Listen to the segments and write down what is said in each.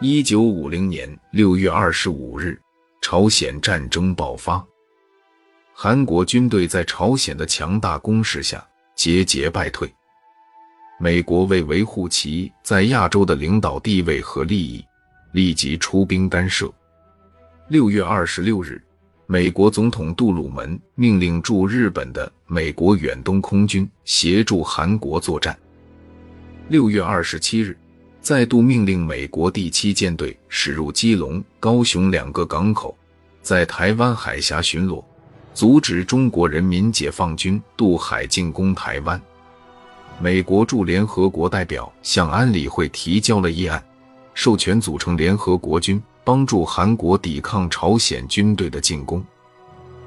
一九五零年六月二十五日，朝鲜战争爆发，韩国军队在朝鲜的强大攻势下节节败退。美国为维护其在亚洲的领导地位和利益，立即出兵干涉。六月二十六日，美国总统杜鲁门命令驻日本的美国远东空军协助韩国作战。六月二十七日。再度命令美国第七舰队驶入基隆、高雄两个港口，在台湾海峡巡逻，阻止中国人民解放军渡海进攻台湾。美国驻联合国代表向安理会提交了议案，授权组成联合国军，帮助韩国抵抗朝鲜军队的进攻。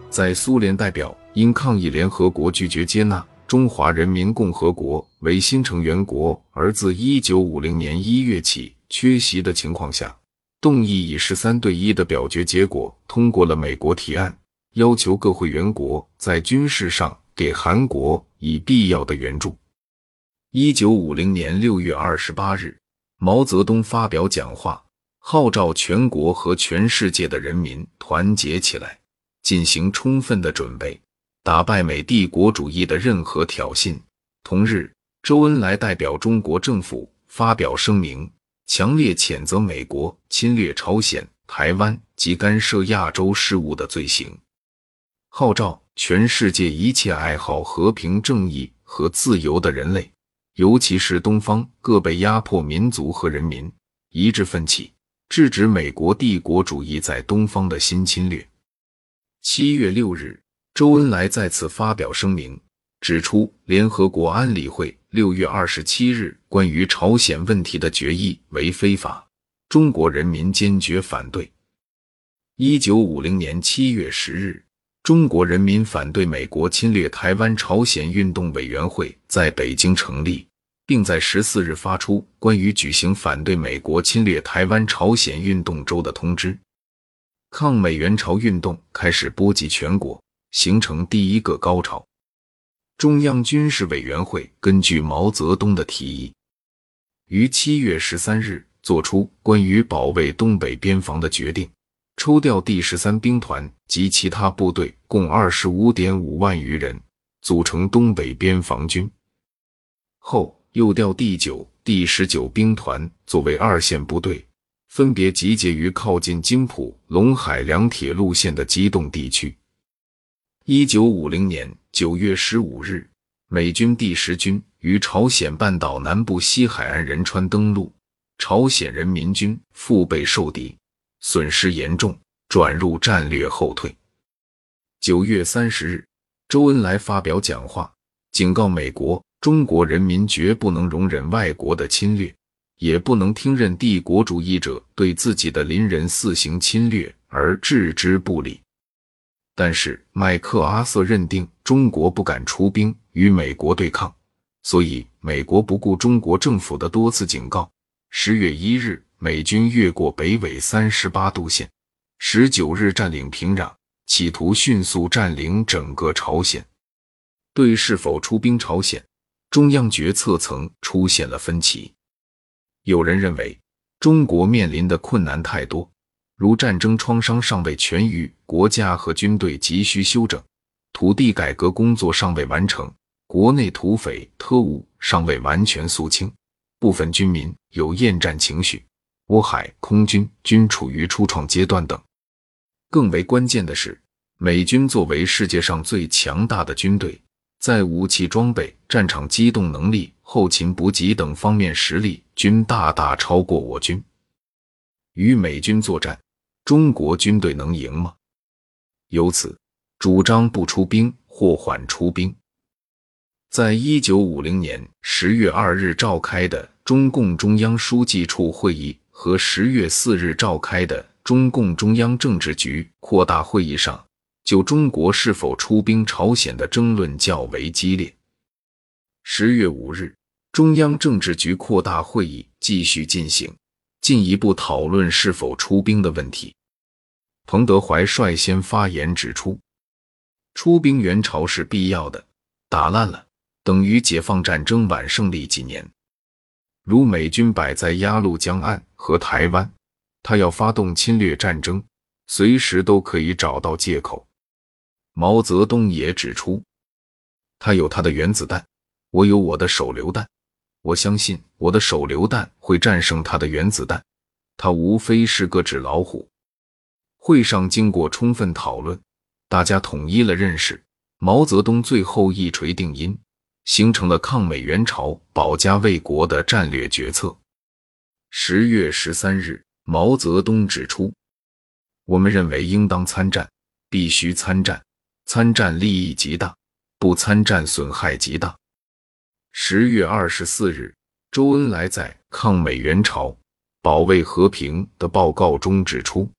在苏联代表因抗议联合国拒绝接纳。中华人民共和国为新成员国，而自一九五零年一月起缺席的情况下，动议以十三对一的表决结果通过了美国提案，要求各会员国在军事上给韩国以必要的援助。一九五零年六月二十八日，毛泽东发表讲话，号召全国和全世界的人民团结起来，进行充分的准备。打败美帝国主义的任何挑衅。同日，周恩来代表中国政府发表声明，强烈谴责美国侵略朝鲜、台湾及干涉亚洲事务的罪行，号召全世界一切爱好和平、正义和自由的人类，尤其是东方各被压迫民族和人民，一致奋起，制止美国帝国主义在东方的新侵略。七月六日。周恩来再次发表声明，指出联合国安理会六月二十七日关于朝鲜问题的决议为非法，中国人民坚决反对。一九五零年七月十日，中国人民反对美国侵略台湾朝鲜运动委员会在北京成立，并在十四日发出关于举行反对美国侵略台湾朝鲜运动周的通知，抗美援朝运动开始波及全国。形成第一个高潮。中央军事委员会根据毛泽东的提议，于七月十三日作出关于保卫东北边防的决定，抽调第十三兵团及其他部队共二十五点五万余人，组成东北边防军。后又调第九、第十九兵团作为二线部队，分别集结于靠近金浦、陇海两铁路线的机动地区。一九五零年九月十五日，美军第十军于朝鲜半岛南部西海岸仁川登陆，朝鲜人民军腹背受敌，损失严重，转入战略后退。九月三十日，周恩来发表讲话，警告美国：中国人民绝不能容忍外国的侵略，也不能听任帝国主义者对自己的邻人肆行侵略而置之不理。但是麦克阿瑟认定中国不敢出兵与美国对抗，所以美国不顾中国政府的多次警告，十月一日美军越过北纬三十八度线，十九日占领平壤，企图迅速占领整个朝鲜。对是否出兵朝鲜，中央决策层出现了分歧。有人认为中国面临的困难太多。如战争创伤尚未痊愈，国家和军队急需休整，土地改革工作尚未完成，国内土匪特务尚未完全肃清，部分军民有厌战情绪，乌海空军均处于初创阶段等。更为关键的是，美军作为世界上最强大的军队，在武器装备、战场机动能力、后勤补给等方面实力均大大超过我军，与美军作战。中国军队能赢吗？由此，主张不出兵或缓出兵。在一九五零年十月二日召开的中共中央书记处会议和十月四日召开的中共中央政治局扩大会议上，就中国是否出兵朝鲜的争论较为激烈。十月五日，中央政治局扩大会议继续进行。进一步讨论是否出兵的问题。彭德怀率先发言指出，出兵援朝是必要的，打烂了等于解放战争晚胜利几年。如美军摆在鸭绿江岸和台湾他要发动侵略战争，随时都可以找到借口。毛泽东也指出，他有他的原子弹，我有我的手榴弹。我相信我的手榴弹会战胜他的原子弹。他无非是个纸老虎。会上经过充分讨论，大家统一了认识。毛泽东最后一锤定音，形成了抗美援朝、保家卫国的战略决策。十月十三日，毛泽东指出：“我们认为应当参战，必须参战。参战利益极大，不参战损害极大。”十月二十四日，周恩来在《抗美援朝、保卫和平》的报告中指出：“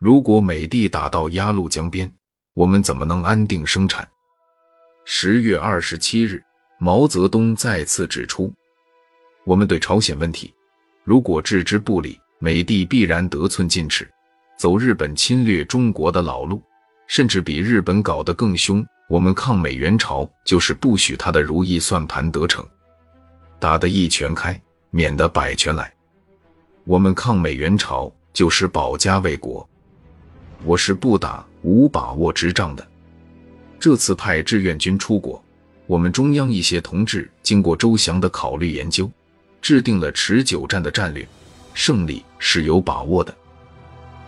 如果美帝打到鸭绿江边，我们怎么能安定生产？”十月二十七日，毛泽东再次指出：“我们对朝鲜问题。”如果置之不理，美帝必然得寸进尺，走日本侵略中国的老路，甚至比日本搞得更凶。我们抗美援朝就是不许他的如意算盘得逞，打得一拳开，免得百拳来。我们抗美援朝就是保家卫国，我是不打无把握之仗的。这次派志愿军出国，我们中央一些同志经过周详的考虑研究。制定了持久战的战略，胜利是有把握的。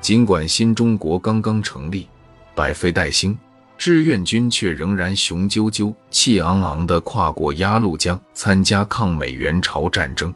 尽管新中国刚刚成立，百废待兴，志愿军却仍然雄赳赳、气昂昂地跨过鸭绿江，参加抗美援朝战争。